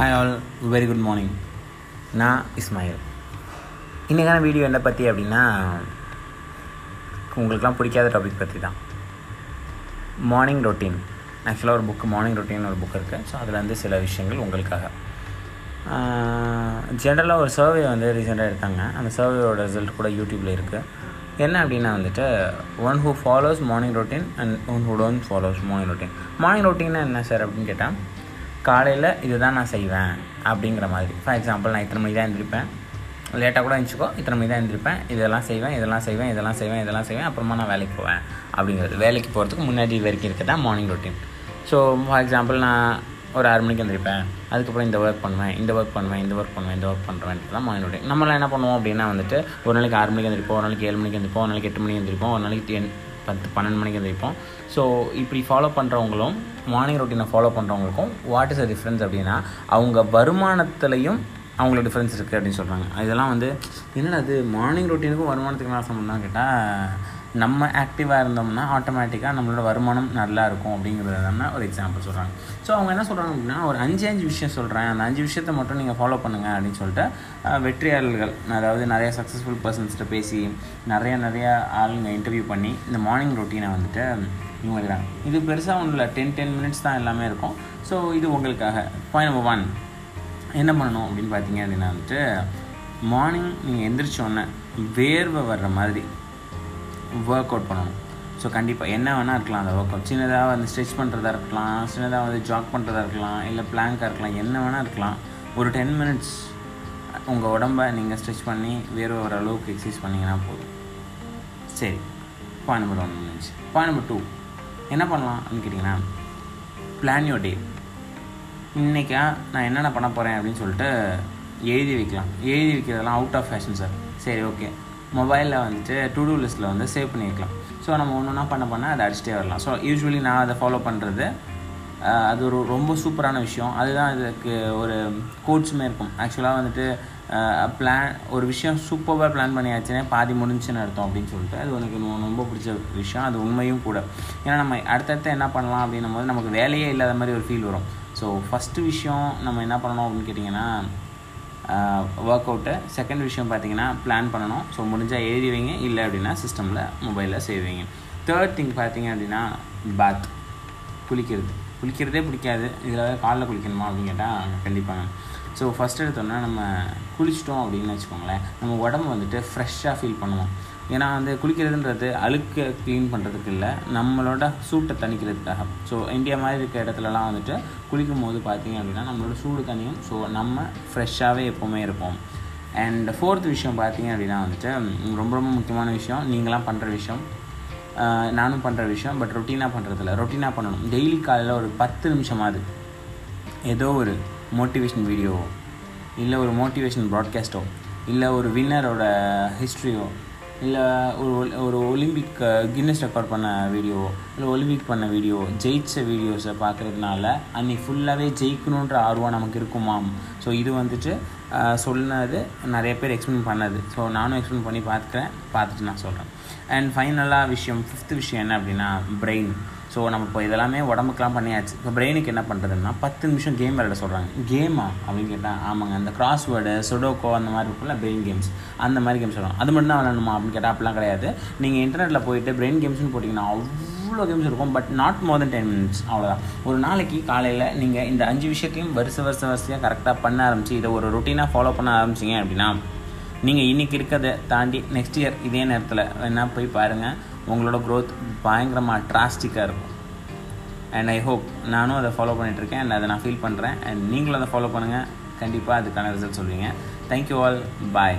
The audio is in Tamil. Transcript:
Hi all very good morning நான் இஸ்மாயில் இன்றைக்கான வீடியோ என்ன பற்றி அப்படின்னா உங்களுக்குலாம் பிடிக்காத டாபிக் பற்றி தான் மார்னிங் ரொட்டீன் ஆக்சுவலாக ஒரு புக்கு மார்னிங் ரொட்டீன் ஒரு புக் இருக்குது ஸோ அதில் வந்து சில விஷயங்கள் உங்களுக்காக. ஜென்ரலாக ஒரு சர்வே வந்து ரீசெண்டாக எடுத்தாங்க. அந்த சர்வேயோட ரிசல்ட் கூட யூடியூப்பில் இருக்குது என்ன அப்படின்னா வந்துட்டு one who follows morning routine and one who don't follows morning routine morning ரொட்டீன்னா என்ன சார் அப்படின்னு கேட்டால் காலையில் இதுதான் நான் செய்வேன் அப்படிங்கிற மாதிரி. ஃபார் எக்ஸாம்பிள் நான் இத்தனை மணி தான் எழுந்திருப்பேன் லேட்டாக கூட எழுந்திரிச்சிக்கோ இத்தனை மணி தான் எழுந்திருப்பேன் இதெல்லாம் செய்வேன் இதெல்லாம் செய்வேன் இதெல்லாம் செய்வேன் இதெல்லாம் செய்வேன். அப்புறமா நான் வேலைக்கு போவேன் அப்படிங்கிறது. வேலைக்கு போகிறதுக்கு முன்னாடி வரைக்கும் இருக்க தான் morning routine so for example நான் ஒரு ஆறு மணிக்கு எழுந்திருப்பேன் அதுக்கப்புறம் இந்த ஒர்க் பண்ணுவேன் இந்த ஒர்க் பண்ணுவேன் இந்த ஒர்க் பண்ணுவேன் இந்த ஒர்க் பண்ணுறேன். தான் மார்னிங் ரொட்டீன் நம்மளாம் என்ன பண்ணுவோம் அப்படின்னா வந்துட்டு ஒரு நாளைக்கு ஆறு மணிக்கு எழுந்திருப்போம் ஒரு நாளைக்கு ஏழு மணிக்கு எழுந்திருப்போம் ஒரு நாளைக்கு எட்டு மணிக்கு எழுந்திருப்போம் ஒரு நாளைக்கு டென் பத்து பன்னெண்டு மணிக்கு எழுந்திருப்போம் ஸோ இப்படி ஃபாலோ பண்ணுறவங்களும் மார்னிங் ரொட்டீனை ஃபாலோ பண்ணுறவங்களுக்கும் வாட் இஸ் அ டிஃப்ரென்ஸ் அப்படின்னா அவங்க வருமானத்துலேயும் அவங்களோட டிஃப்ரென்ஸ் இருக்குது அப்படின்னு சொல்கிறாங்க இதெல்லாம் வந்து என்னடா அது மார்னிங் ரொட்டீனுக்கும் வருமானத்துக்கு என்ன சம்மந்தம் கேட்டால் நம்ம ஆக்டிவாக இருந்தோம்னா ஆட்டோமேட்டிக்காக நம்மளோட வருமானம் நல்லா இருக்கும் அப்படிங்கிறது நம்ம ஒரு எக்ஸாம்பிள் சொல்கிறாங்க ஸோ அவங்க என்ன சொல்கிறாங்க அப்படின்னா ஒரு அஞ்சு அஞ்சு விஷயம் சொல்கிறேன் அந்த அஞ்சு விஷயத்தை மட்டும் நீங்கள் ஃபாலோ பண்ணுங்கள் அப்படின்னு சொல்லிட்டு வெற்றியாளர்கள் அதாவது நிறைய சக்ஸஸ்ஃபுல் பர்சன்ஸ்கிட்ட பேசி நிறைய நிறைய ஆளுங்க இன்டர்வியூ பண்ணி இந்த மார்னிங் ரொட்டீனை வந்துட்டு இவங்க இருக்கிறாங்க இது பெருசாக ஒன்றும் இல்லை. டென் டென் மினிட்ஸ் தான் எல்லாமே இருக்கும். ஸோ இது உங்களுக்காக. பாயிண்ட் நம்பர் ஒன் என்ன பண்ணணும் அப்படின்னு பார்த்தீங்க அப்படின்னா வந்துட்டு மார்னிங் நீங்கள் எந்திரிச்சோன்னே வேர்வை வர்ற மாதிரி ஒர்க் அவுட் பண்ணணும். ஸோ கண்டிப்பாக என்ன வேணால் இருக்கலாம். அந்த ஒர்க் அவுட் சின்னதாக வந்து ஸ்ட்ரெச் பண்ணுறதா இருக்கலாம். சின்னதாக வந்து ஜாக் பண்ணுறதா இருக்கலாம். இல்லை பிளாங்காக இருக்கலாம். என்ன வேணால் இருக்கலாம். ஒரு டென் மினிட்ஸ் உங்கள் உடம்ப நீங்கள் ஸ்ட்ரெச் பண்ணி வேறு ஒரு அளவுக்கு எக்ஸசைஸ் பண்ணிங்கன்னா போதும். சரி. பாயிண்ட் நம்பர் ஒன் முடிஞ்சு பாயிண்ட் நம்பர் டூ என்ன பண்ணலாம் அப்படின்னு கேட்டிங்கன்னா பிளான் யோர் டே இன்றைக்கா நான் என்னென்ன பண்ண போகிறேன் அப்படின்னு சொல்லிட்டு எழுதி வைக்கலாம். எழுதி வைக்கிறதெல்லாம் அவுட் ஆஃப் ஃபேஷன் சார் சரி ஓகே மொபைலில் வந்துட்டு டு டூ லிஸ்ட்டில் வந்து சேவ் பண்ணி வைக்கலாம் ஸோ நம்ம ஒன்று ஒன்றா பண்ண பண்ண அதை அடிச்சிட்டே வரலாம். ஸோ யூஸ்வலி நான் அதை ஃபாலோ பண்ணுறது அது ஒரு ரொம்ப சூப்பரான விஷயம். அதுதான் இதுக்கு ஒரு கோட்ஸுமே இருக்கும். ஆக்சுவலாக வந்துட்டு பிளான் ஒரு விஷயம் சூப்பராக பிளான் பண்ணியாச்சுன்னே பாதி முடிஞ்சுன்னு அர்த்தம் அப்படின்னு சொல்லிட்டு அது எனக்கு ரொம்ப பிடிச்ச விஷயம். அது உண்மையும் கூட. ஏன்னா நம்ம அடுத்தடுத்து என்ன பண்ணலாம் அப்படின்னும் போது நமக்கு வேலையே இல்லாத மாதிரி ஒரு ஃபீல் வரும். ஸோ ஃபஸ்ட்டு விஷயம் நம்ம என்ன பண்ணணும் அப்படின்னு கேட்டிங்கன்னா ஒர்க் அவுட்டை செகண்ட் விஷயம் பார்த்தீங்கன்னா பிளான் பண்ணணும். ஸோ முடிஞ்சால் எழுதி வைங்க. இல்லை அப்படின்னா சிஸ்டமில் மொபைலில் செய்வீங்க தேர்ட் திங் பார்த்தீங்க அப்படின்னா பாத் குளிக்கிறது. குளிக்கிறதே பிடிக்காது. இதில் காலைல குளிக்கணுமா அப்படின்னு கேட்டால் கண்டிப்பாங்க ஸோ ஃபஸ்ட் எடுத்தோன்னா நம்ம குளிச்சிட்டோம் அப்படின்னு வச்சுக்கோங்களேன். நம்ம உடம்பு வந்துட்டு ஃப்ரெஷ்ஷாக ஃபீல் பண்ணுவோம். ஏன்னா வந்து குளிக்கிறதுன்றது அழுக்க க்ளீன் பண்ணுறதுக்கு இல்லை. நம்மளோட சூட்டை தணிக்கிறதுக்காக. ஸோ இந்தியா மாதிரி இருக்க இடத்துலலாம் வந்துட்டு குளிக்கும் போது பார்த்தீங்க அப்படின்னா நம்மளோட சூடு தனியும் ஸோ நம்ம ஃப்ரெஷ்ஷாகவே எப்போவுமே இருப்போம். அண்ட் ஃபோர்த் விஷயம் பார்த்தீங்க அப்படின்னா வந்துட்டு ரொம்ப ரொம்ப முக்கியமான விஷயம். நீங்களாம் பண்ணுற விஷயம். நானும் பண்ணுற விஷயம். பட் ரொட்டீனாக பண்ணுறதில்ல ரொட்டீனாக பண்ணணும். டெய்லி காலையில் ஒரு பத்து நிமிஷமாவது ஏதோ ஒரு மோட்டிவேஷன் வீடியோவோ இல்லை ஒரு மோட்டிவேஷன் ப்ராட்காஸ்ட்டோ இல்லை ஒரு வின்னரோட ஹிஸ்ட்ரியோ இல்லை ஒரு ஒரு ஒலிம்பிக் கின்னஸ் ரெக்கார்ட் பண்ண வீடியோ இல்லை ஒலிம்பிக் பண்ண வீடியோ ஜெயிச்ச வீடியோஸை பார்க்குறதுனால அன்றைக்கி ஃபுல்லாகவே ஜெயிக்கணுன்ற ஆர்வம் நமக்கு இருக்குமாம் ஸோ இது வந்துட்டு சொன்னது நிறைய பேர் எக்ஸ்பிளைன் பண்ணது. ஸோ நானும் எக்ஸ்பிளைன் பண்ணி பார்த்துக்கிறேன் பார்த்துட்டு நான் சொல்கிறேன் அண்ட் ஃபைனலாக விஷயம் ஃபிஃப்த்து விஷயம் என்ன அப்படின்னா பிரெயின் ஸோ நம்ம இப்போ இதெல்லாமே உடம்புக்கெலாம் பண்ணியாச்சு. இப்போ பிரெயினுக்கு என்ன பண்ணுறதுன்னா பத்து நிமிஷம் கேம் விளையாட சொல்கிறாங்க கேமா அப்படின்னு கேட்டால் ஆமாங்க. அந்த கிராஸ்வேர்டு சுடோக்கோ அந்த மாதிரி இருக்குல்ல பிரெயின் கேம்ஸ் அந்த மாதிரி கேம்ஸ் சொல்கிறாங்க அது மட்டும் தான் விளையாடணுமா அப்படின்னு கேட்டால் அப்படிலாம் கிடையாது. நீங்கள் இன்டர்நெட்டில் போயிட்டு பிரெயின் கேம்ஸ்னு போட்டிங்கன்னா அவ்வளோ கேம்ஸ் இருக்கும். But not more than ten minutes அவ்வளோதான் ஒரு நாளைக்கு காலையில் நீங்கள் இந்த அஞ்சு விஷயத்தையும் வருஷ வருஷ வரிசையாக கரெக்டாக பண்ண ஆரம்பிச்சு இதை ஒரு ரொட்டீனாக ஃபாலோ பண்ண ஆரம்பிச்சிங்க அப்படின்னா நீங்கள் இன்றைக்கி இருக்கிறத தாண்டி நெக்ஸ்ட் இயர் இதே நேரத்தில் வேணால் போய் பாருங்கள் உங்களோட க்ரோத் பயங்கரமாக ட்ராஸ்டிக்காக இருக்கும். அண்ட் ஐ ஹோப் நானும் அதை ஃபாலோ பண்ணிகிட்ருக்கேன் அண்ட் அதை நான் ஃபீல் பண்ணுறேன் அண்ட் நீங்களும் அதை ஃபாலோ பண்ணுங்கள் கண்டிப்பாக அதுக்கான ரிசல்ட் சொல்லுவீங்க தேங்க்யூ ஆல் பாய்